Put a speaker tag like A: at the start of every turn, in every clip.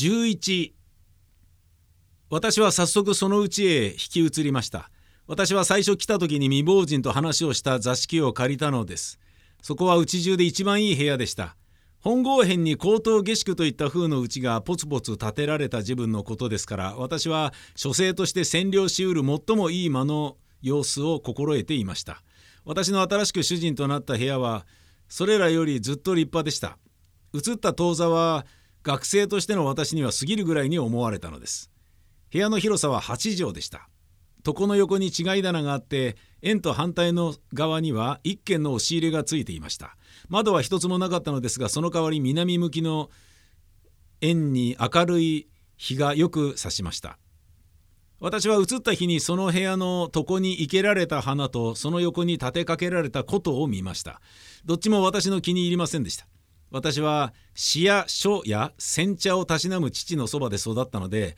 A: 11私は早速その家へ引き移りました。私は最初来た時に未亡人と話をした座敷を借りたのです。そこはうち中で一番いい部屋でした。本郷辺に高等下宿といった風のうちがポツポツ建てられた自分のことですから私は書生として占領しうる最もいい間の様子を心得ていました。私の新しく主人となった部屋はそれらよりずっと立派でした。移った当座は学生としての私には過ぎるぐらいに思われたのです。部屋の広さは8畳でした。床の横に違い棚があって円と反対の側には一軒の押し入れがついていました。窓は一つもなかったのですがその代わり南向きの円に明るい日がよく差しました。私は移った日にその部屋の床に生けられた花とその横に立てかけられた琴を見ました。どっちも私の気に入りませんでした。私は詩や書や煎茶をたしなむ父のそばで育ったので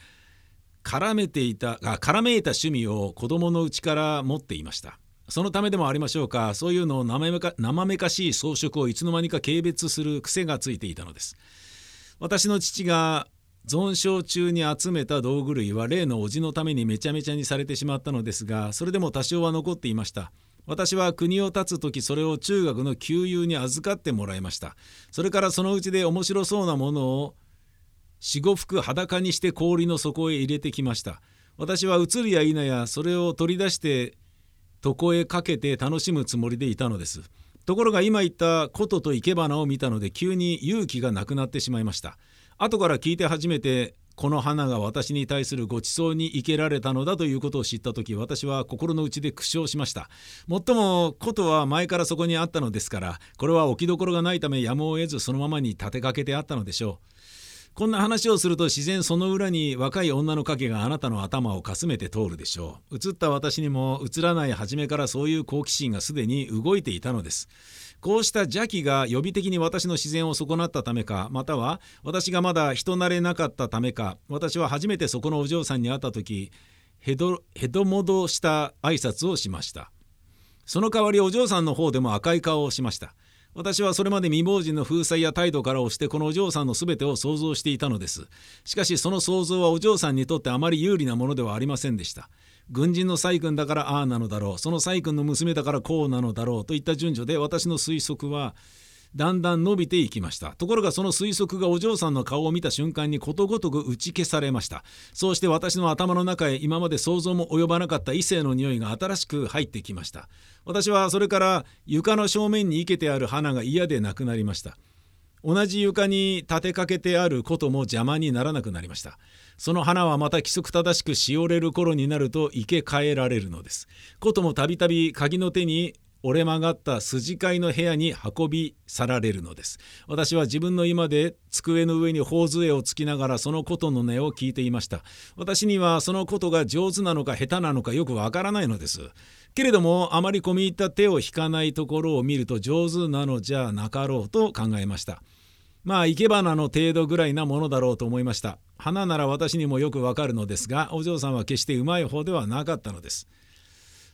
A: 絡めていたあ絡めいた趣味を子供のうちから持っていました。そのためでもありましょうか。そういうのを生めか生めかしい装飾をいつの間にか軽蔑する癖がついていたのです。私の父が存傷中に集めた道具類は例の叔父のためにめちゃめちゃにされてしまったのですがそれでも多少は残っていました。私は国を立つ時それを中学の旧友に預かってもらいました。それからそのうちで面白そうなものを四五服裸にして氷の底へ入れてきました。私は移るや否やそれを取り出して床へかけて楽しむつもりでいたのです。ところが今言った琴と生け花を見たので急に勇気がなくなってしまいました。後から聞いて初めてこの花が私に対するご馳走に生けられたのだということを知った時私は心の内で苦笑しました。もっとも琴は前からそこにあったのですからこれは置きどころがないためやむを得ずそのままに立てかけてあったのでしょう。こんな話をすると自然その裏に若い女の影があなたの頭をかすめて通るでしょう。映った私にも映らない初めからそういう好奇心がすでに動いていたのです。こうした邪気が予備的に私の自然を損なったためかまたは私がまだ人慣れなかったためか私は初めてそこのお嬢さんに会った時へどへどもどした挨拶をしました。その代わりお嬢さんの方でも赤い顔をしました。私はそれまで未亡人の風采や態度から押してこのお嬢さんの全てを想像していたのです。しかしその想像はお嬢さんにとってあまり有利なものではありませんでした。軍人の細君だからああなのだろう。その細君の娘だからこうなのだろうといった順序で私の推測はだんだん伸びていきました。ところがその推測がお嬢さんの顔を見た瞬間にことごとく打ち消されました。そうして私の頭の中へ今まで想像も及ばなかった異性の匂いが新しく入ってきました。私はそれから床の正面に生けてある花が嫌でなくなりました。同じ床に立てかけてあることも邪魔にならなくなりました。その花はまた規則正しくしおれる頃になると生け替えられるのです。こともたびたび鍵の手に折れ曲がった筋交いの部屋に運び去られるのです。私は自分の居間で机の上に頬杖をつきながらそのことの音を聞いていました。私にはそのことが上手なのか下手なのかよくわからないのです。けれどもあまり込み入った手を引かないところを見ると上手なのじゃなかろうと考えました。まあ生け花の程度ぐらいなものだろうと思いました。花なら私にもよくわかるのですがお嬢さんは決してうまい方ではなかったのです。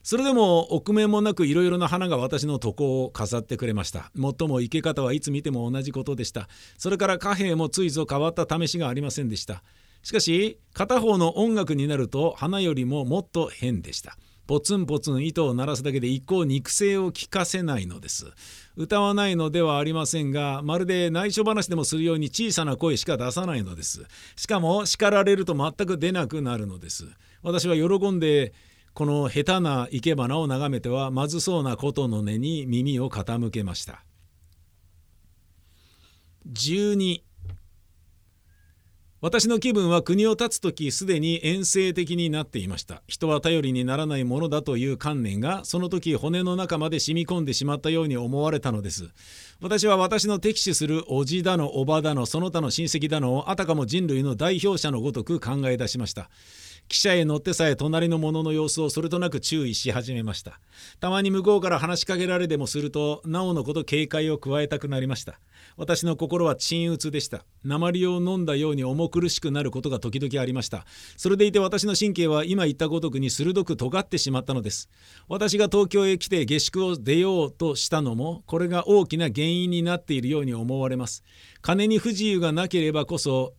A: それでも臆面もなくいろいろな花が私の床を飾ってくれました。もっとも生け方はいつ見ても同じことでした。それから貨幣もついぞ変わった試しがありませんでした。しかし片方の音楽になると花よりももっと変でした。ポツンポツン糸を鳴らすだけで一向肉声を聞かせないのです。歌わないのではありませんがまるで内緒話でもするように小さな声しか出さないのです。しかも叱られると全く出なくなるのです。私は喜んでこの下手な生け花を眺めてはまずそうなことの音に耳を傾けました。12私の気分は国を立つ時すでに遠征的になっていました。人は頼りにならないものだという観念がその時骨の中まで染み込んでしまったように思われたのです。私は私の敵視する叔父だの叔母だのその他の親戚だのをあたかも人類の代表者のごとく考え出しました。汽車へ乗ってさえ隣の者の様子をそれとなく注意し始めました。たまに向こうから話しかけられでもするとなおのこと警戒を加えたくなりました。私の心は鎮鬱でした。鉛を飲んだように重苦しくなることが時々ありました。それでいて私の神経は今言ったごとくに鋭く尖ってしまったのです。私が東京へ来て下宿を出ようとしたのもこれが大きな原因になっているように思われます。金に不自由がなければこそ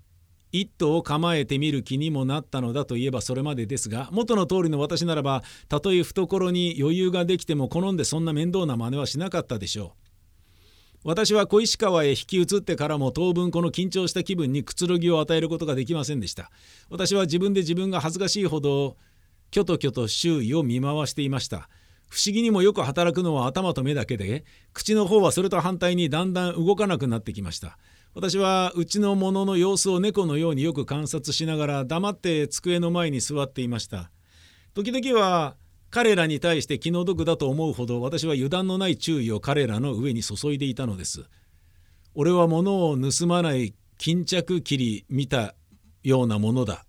A: 一頭を構えてみる気にもなったのだといえばそれまでですが元の通りの私ならばたとえ懐に余裕ができても好んでそんな面倒な真似はしなかったでしょう。私は小石川へ引き移ってからも当分この緊張した気分にくつろぎを与えることができませんでした。私は自分で自分が恥ずかしいほどきょときょと周囲を見回していました。不思議にもよく働くのは頭と目だけで口の方はそれと反対にだんだん動かなくなってきました。私はうちの者の様子を猫のようによく観察しながら黙って机の前に座っていました。時々は彼らに対して気の毒だと思うほど私は油断のない注意を彼らの上に注いでいたのです。俺は物を盗まない巾着切り見たようなものだ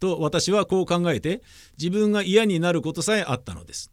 A: と私はこう考えて自分が嫌になることさえあったのです。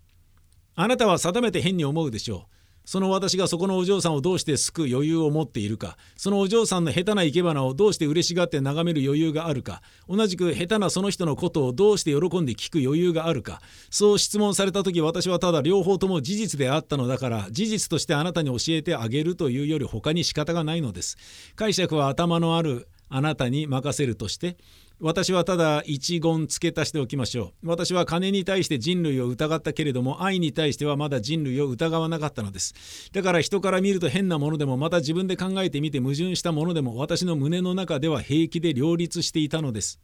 A: あなたは定めて変に思うでしょう。その私がそこのお嬢さんをどうして救う余裕を持っているかそのお嬢さんの下手な生け花をどうして嬉しがって眺める余裕があるか同じく下手なその人のことをどうして喜んで聞く余裕があるかそう質問された時私はただ両方とも事実であったのだから事実としてあなたに教えてあげるというより他に仕方がないのです。解釈は頭のあるあなたに任せるとして私はただ一言付け足しておきましょう。私は金に対して人類を疑ったけれども愛に対してはまだ人類を疑わなかったのです。だから人から見ると変なものでもまた自分で考えてみて矛盾したものでも私の胸の中では平気で両立していたのです。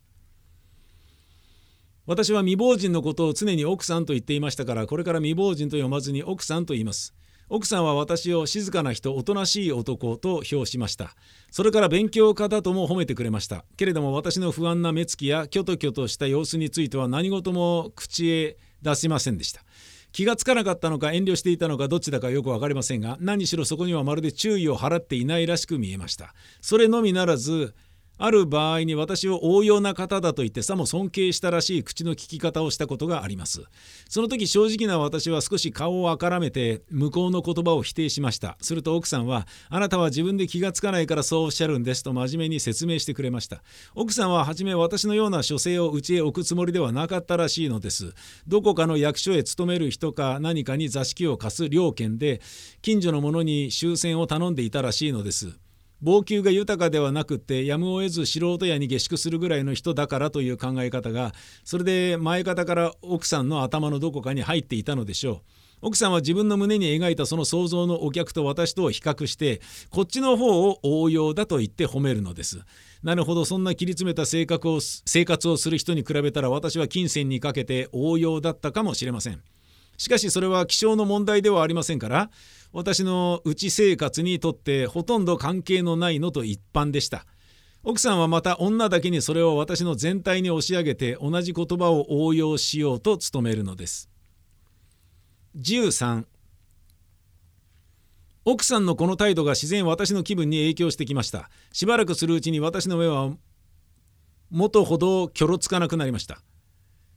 A: 私は未亡人のことを常に奥さんと言っていましたからこれから未亡人と読まずに奥さんと言います。奥さんは私を静かな人おとなしい男と評しました。それから勉強家だとも褒めてくれました。けれども私の不安な目つきやキョトキョとした様子については何事も口へ出しませんでした。気がつかなかったのか遠慮していたのかどっちだかよく分かりませんが何しろそこにはまるで注意を払っていないらしく見えました。それのみならずある場合に私を応用な方だと言ってさも尊敬したらしい口の聞き方をしたことがあります。その時正直な私は少し顔をあからめて向こうの言葉を否定しました。すると奥さんはあなたは自分で気がつかないからそうおっしゃるんですと真面目に説明してくれました。奥さんは初め私のような書生を家へ置くつもりではなかったらしいのです。どこかの役所へ勤める人か何かに座敷を貸す料券で近所の者に終戦を頼んでいたらしいのです。俸給が豊かではなくてやむを得ず素人屋に下宿するぐらいの人だからという考え方がそれで前方から奥さんの頭のどこかに入っていたのでしょう。奥さんは自分の胸に描いたその想像のお客と私とを比較してこっちの方を応用だと言って褒めるのです。なるほどそんな切り詰めた性格を生活をする人に比べたら私は金銭にかけて応用だったかもしれません。しかしそれは気象の問題ではありませんから私の内生活にとってほとんど関係のないのと一般でした。奥さんはまた女だけにそれを私の全体に押し上げて同じ言葉を応用しようと努めるのです。13奥さんのこの態度が自然私の気分に影響してきました。しばらくするうちに私の目は元ほどきょろつかなくなりました。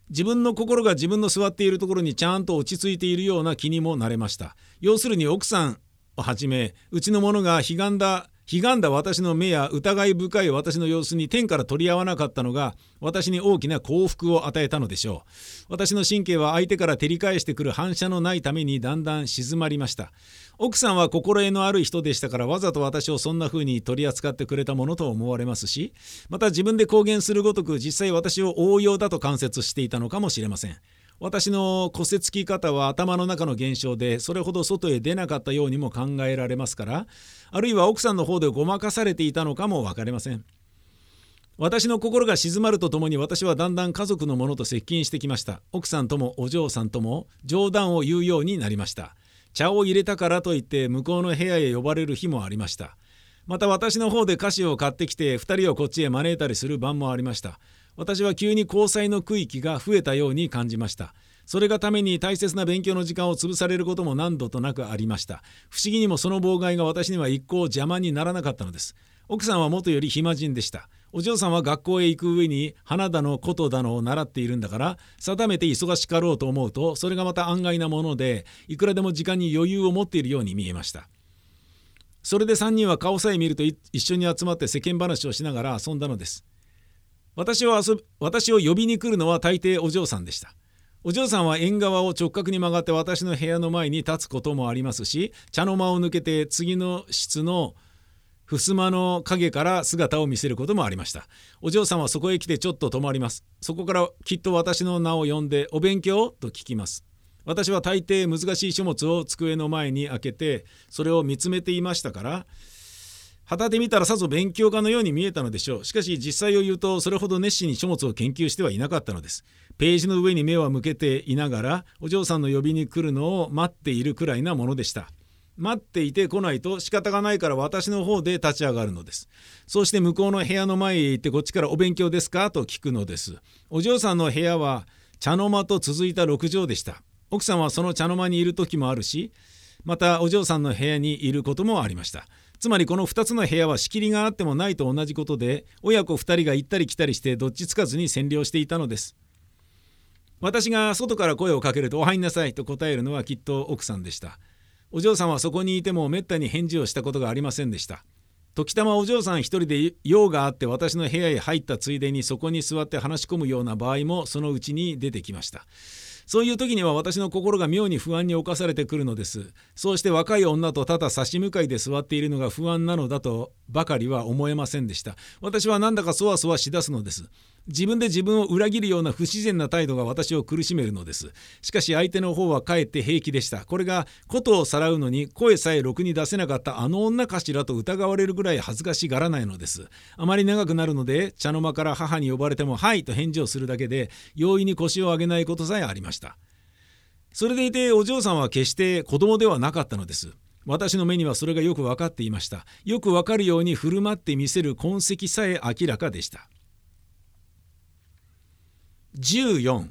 A: 自分の心が自分の座っているところにちゃんと落ち着いているような気にもなれました。要するに奥さんをはじめうちの者が悲願だ悲んだ私の目や疑い深い私の様子に天から取り合わなかったのが私に大きな幸福を与えたのでしょう。私の神経は相手から照り返してくる反射のないためにだんだん静まりました。奥さんは心得のある人でしたからわざと私をそんな風に取り扱ってくれたものと思われますしまた自分で公言するごとく実際私を応用だと観察していたのかもしれません。私の骨折き方は頭の中の現象でそれほど外へ出なかったようにも考えられますからあるいは奥さんの方でごまかされていたのかも分かりません。私の心が静まるとともに私はだんだん家族の者と接近してきました。奥さんともお嬢さんとも冗談を言うようになりました。茶を入れたからといって向こうの部屋へ呼ばれる日もありました。また私の方で菓子を買ってきて2人をこっちへ招いたりする晩もありました。私は急に交際の区域が増えたように感じました。それがために大切な勉強の時間を潰されることも何度となくありました。不思議にもその妨害が私には一向邪魔にならなかったのです。奥さんはもとより暇人でした。お嬢さんは学校へ行く上に花だの琴だのを習っているんだから定めて忙しかろうと思うとそれがまた案外なものでいくらでも時間に余裕を持っているように見えました。それで3人は顔さえ見ると一緒に集まって世間話をしながら遊んだのです。私を遊私を呼びに来るのは大抵お嬢さんでした。お嬢さんは縁側を直角に曲がって私の部屋の前に立つこともありますし茶の間を抜けて次の室の襖の影から姿を見せることもありました。お嬢さんはそこへ来てちょっと止まります。そこからきっと私の名を呼んでお勉強と聞きます。私は大抵難しい書物を机の前に開けてそれを見つめていましたから旗で見たらさぞ勉強家のように見えたのでしょう。しかし実際を言うとそれほど熱心に書物を研究してはいなかったのです。ページの上に目は向けていながらお嬢さんの呼びに来るのを待っているくらいなものでした。待っていて来ないと仕方がないから私の方で立ち上がるのです。そうして向こうの部屋の前へ行ってこっちからお勉強ですかと聞くのです。お嬢さんの部屋は茶の間と続いた6畳でした。奥さんはその茶の間にいる時もあるしまたお嬢さんの部屋にいることもありました。つまりこの2つの部屋は仕切りがあってもないと同じことで親子2人が行ったり来たりしてどっちつかずに占領していたのです。私が外から声をかけると「お入んなさい」と答えるのはきっと奥さんでした。お嬢さんはそこにいてもめったに返事をしたことがありませんでした。時たまお嬢さん一人で用があって私の部屋へ入ったついでにそこに座って話し込むような場合もそのうちに出てきました。そういう時には私の心が妙に不安に侵されてくるのです。そうして若い女とただ差し向かいで座っているのが不安なのだとばかりは思えませんでした。私はなんだかそわそわしだすのです。自分で自分を裏切るような不自然な態度が私を苦しめるのです。しかし相手の方はかえって平気でした。これがことをさらうのに声さえろくに出せなかったあの女かしらと疑われるぐらい恥ずかしがらないのです。あまり長くなるので茶の間から母に呼ばれても「はい」と返事をするだけで容易に腰を上げないことさえありました。それでいてお嬢さんは決して子供ではなかったのです。私の目にはそれがよく分かっていました。よくわかるように振る舞ってみせる痕跡さえ明らかでした。14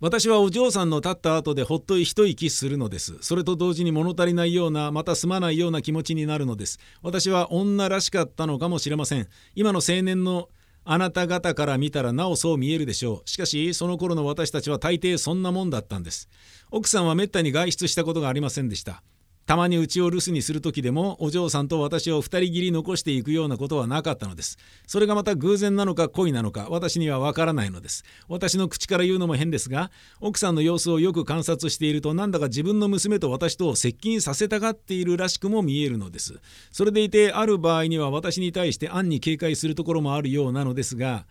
A: 私はお嬢さんの立った後でほっと一息するのです。それと同時に物足りないようなまたすまないような気持ちになるのです。私は女らしかったのかもしれません。今の青年のあなた方から見たらなおそう見えるでしょう。しかしその頃の私たちは大抵そんなもんだったんです。奥さんはめったに外出したことがありませんでした。たまにうちを留守にする時でもお嬢さんと私を二人きり残していくようなことはなかったのです。それがまた偶然なのか恋なのか私にはわからないのです。私の口から言うのも変ですが奥さんの様子をよく観察しているとなんだか自分の娘と私と接近させたがっているらしくも見えるのです。それでいてある場合には私に対して暗に警戒するところもあるようなのですが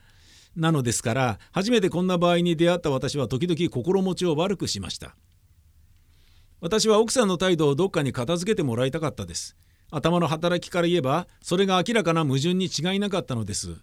A: なのですから初めてこんな場合に出会った私は時々心持ちを悪くしました。私は奥さんの態度をどっかに片付けてもらいたかったです。頭の働きから言えばそれが明らかな矛盾に違いなかったのです。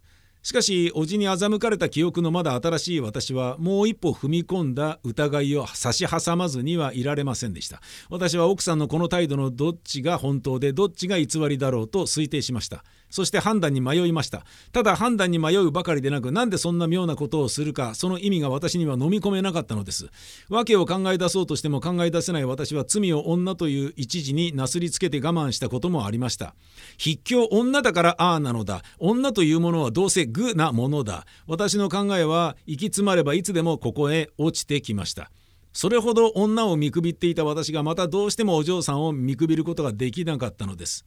A: しかし叔父に欺かれた記憶のまだ新しい私はもう一歩踏み込んだ疑いを差し挟まずにはいられませんでした。私は奥さんのこの態度のどっちが本当でどっちが偽りだろうと推定しました。そして判断に迷いました。ただ判断に迷うばかりでなくなんでそんな妙なことをするかその意味が私には飲み込めなかったのです。訳を考え出そうとしても考え出せない私は罪を女という一時になすりつけて我慢したこともありました。筆記を女だからああなのだ。女というものはどうせ愚なものだ。私の考えは行き詰まればいつでもここへ落ちてきました。それほど女を見くびっていた私がまたどうしてもお嬢さんを見くびることができなかったのです。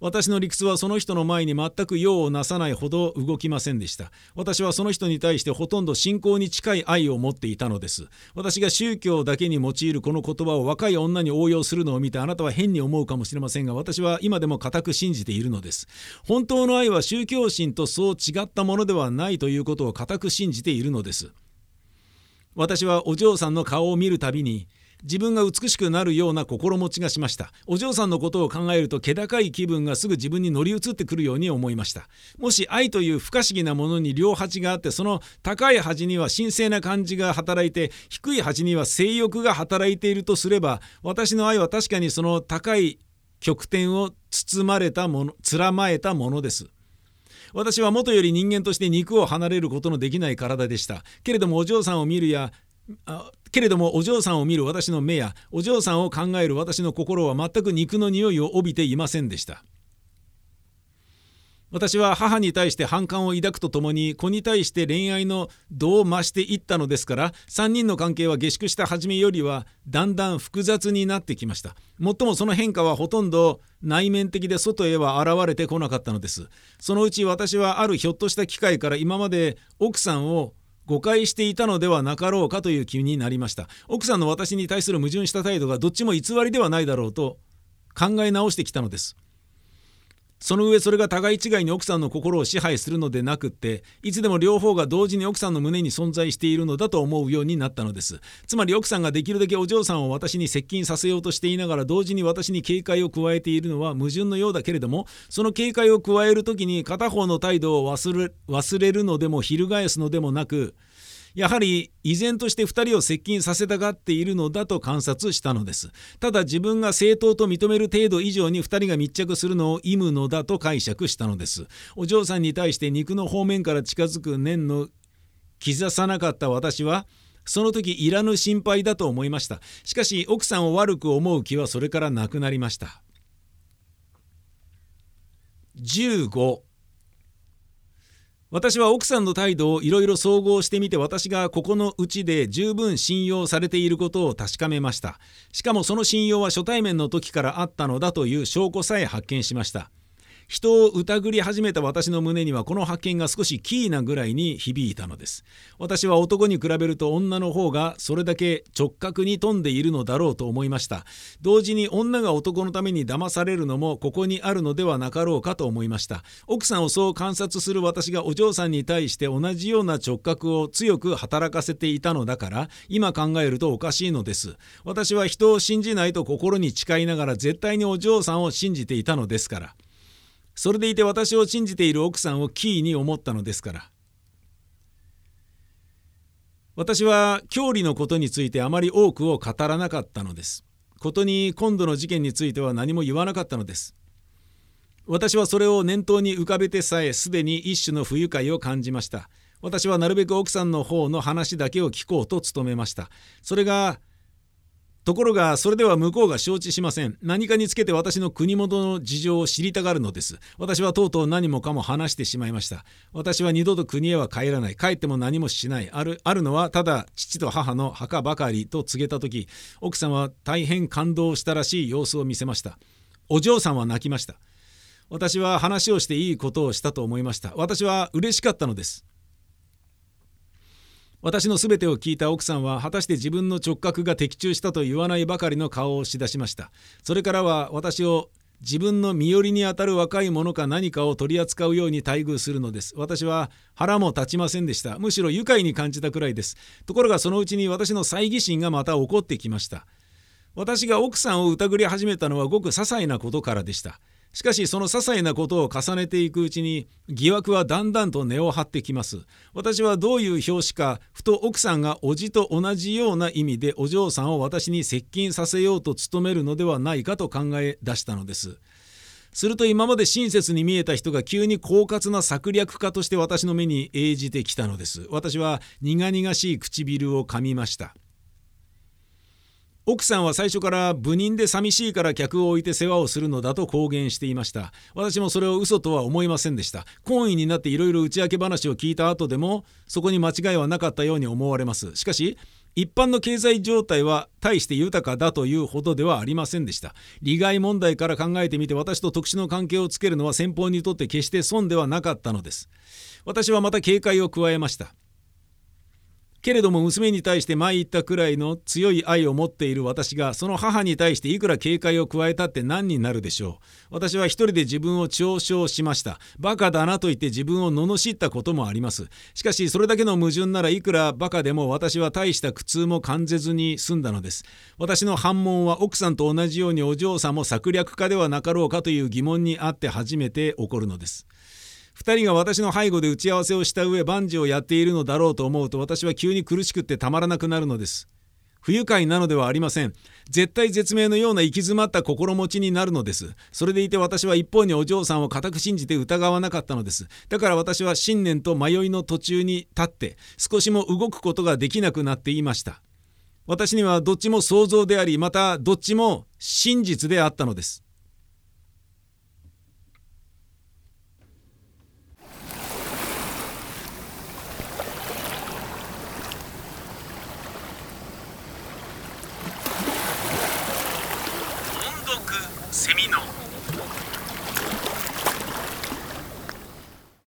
A: 私の理屈はその人の前に全く用をなさないほど動きませんでした。私はその人に対してほとんど信仰に近い愛を持っていたのです。私が宗教だけに用いるこの言葉を若い女に応用するのを見てあなたは変に思うかもしれませんが私は今でも固く信じているのです。本当の愛は宗教心とそう違ったものではないということを固く信じているのです。私はお嬢さんの顔を見るたびに自分が美しくなるような心持ちがしました。お嬢さんのことを考えると気高い気分がすぐ自分に乗り移ってくるように思いました。もし愛という不可思議なものに両端があってその高い端には神聖な感じが働いて低い端には性欲が働いているとすれば私の愛は確かにその高い極点を包まれたもの連まえたものです。私は元より人間として肉を離れることのできない体でした。けれどもお嬢さんを見るやけれどもお嬢さんを見る私の目やお嬢さんを考える私の心は全く肉の匂いを帯びていませんでした。私は母に対して反感を抱くとともに子に対して恋愛の度を増していったのですから3人の関係は下宿した初めよりはだんだん複雑になってきました。もっともその変化はほとんど内面的で外へは現れてこなかったのです。そのうち私はあるひょっとした機会から今まで奥さんを誤解していたのではなかろうかという気になりました。奥さんの私に対する矛盾した態度がどっちも偽りではないだろうと考え直してきたのです。その上それが互い違いに奥さんの心を支配するのでなくっていつでも両方が同時に奥さんの胸に存在しているのだと思うようになったのです。つまり奥さんができるだけお嬢さんを私に接近させようとしていながら同時に私に警戒を加えているのは矛盾のようだけれどもその警戒を加える時に片方の態度を忘れ忘れるのでも翻すのでもなくやはり依然として2人を接近させたがっているのだと観察したのです。ただ自分が正当と認める程度以上に2人が密着するのを意むのだと解釈したのです。お嬢さんに対して肉の方面から近づく念の刻さなかった私はその時いらぬ心配だと思いました。しかし奥さんを悪く思う気はそれからなくなりました。15私は奥さんの態度をいろいろ総合してみて私がここのうちで十分信用されていることを確かめました。しかもその信用は初対面の時からあったのだという証拠さえ発見しました。人を疑り始めた私の胸にはこの発見が少しキーなぐらいに響いたのです。私は男に比べると女の方がそれだけ直角に富んでいるのだろうと思いました。同時に女が男のために騙されるのもここにあるのではなかろうかと思いました。奥さんをそう観察する私がお嬢さんに対して同じような直角を強く働かせていたのだから今考えるとおかしいのです。私は人を信じないと心に誓いながら絶対にお嬢さんを信じていたのですから。それでいて私を信じている奥さんをキーに思ったのですから。私は教理のことについてあまり多くを語らなかったのです。ことに今度の事件については何も言わなかったのです。私はそれを念頭に浮かべてさえすでに一種の不愉快を感じました。私はなるべく奥さんの方の話だけを聞こうと努めました。それがところがそれでは向こうが承知しません。何かにつけて私の国元の事情を知りたがるのです。私はとうとう何もかも話してしまいました。私は二度と国へは帰らない。帰っても何もしない。あるあるのはただ父と母の墓ばかりと告げた時奥さんは大変感動したらしい様子を見せました。お嬢さんは泣きました。私は話をしていいことをしたと思いました。私は嬉しかったのです。私の全てを聞いた奥さんは果たして自分の直角が的中したと言わないばかりの顔をしだしました。それからは私を自分の身寄りにあたる若い者か何かを取り扱うように待遇するのです。私は腹も立ちませんでした。むしろ愉快に感じたくらいです。ところがそのうちに私の猜疑心がまた起こってきました。私が奥さんを疑り始めたのはごく些細なことからでした。しかしその些細なことを重ねていくうちに疑惑はだんだんと根を張ってきます。私はどういう表紙かふと奥さんが叔父と同じような意味でお嬢さんを私に接近させようと努めるのではないかと考え出したのです。すると今まで親切に見えた人が急に狡猾な策略家として私の目に映じてきたのです。私は苦々しい唇を噛みました。奥さんは最初から部人で寂しいから客を置いて世話をするのだと公言していました。私もそれを嘘とは思いませんでした。懇意になっていろいろ打ち明け話を聞いた後でもそこに間違いはなかったように思われます。しかし一般の経済状態は大して豊かだというほどではありませんでした。利害問題から考えてみて私と特殊の関係をつけるのは先方にとって決して損ではなかったのです。私はまた警戒を加えました。けれども娘に対して前言ったくらいの強い愛を持っている私がその母に対していくら警戒を加えたって何になるでしょう。私は一人で自分を嘲笑しました。バカだなと言って自分を罵ったこともあります。しかしそれだけの矛盾ならいくらバカでも私は大した苦痛も感じずに済んだのです。私の反問は奥さんと同じようにお嬢さんも策略家ではなかろうかという疑問にあって初めて起こるのです。2人が私の背後で打ち合わせをした上万事をやっているのだろうと思うと私は急に苦しくってたまらなくなるのです。不愉快なのではありません。絶対絶命のような行き詰まった心持ちになるのです。それでいて私は一方にお嬢さんを固く信じて疑わなかったのです。だから私は信念と迷いの途中に立って少しも動くことができなくなっていました。私にはどっちも想像でありまたどっちも真実であったのです。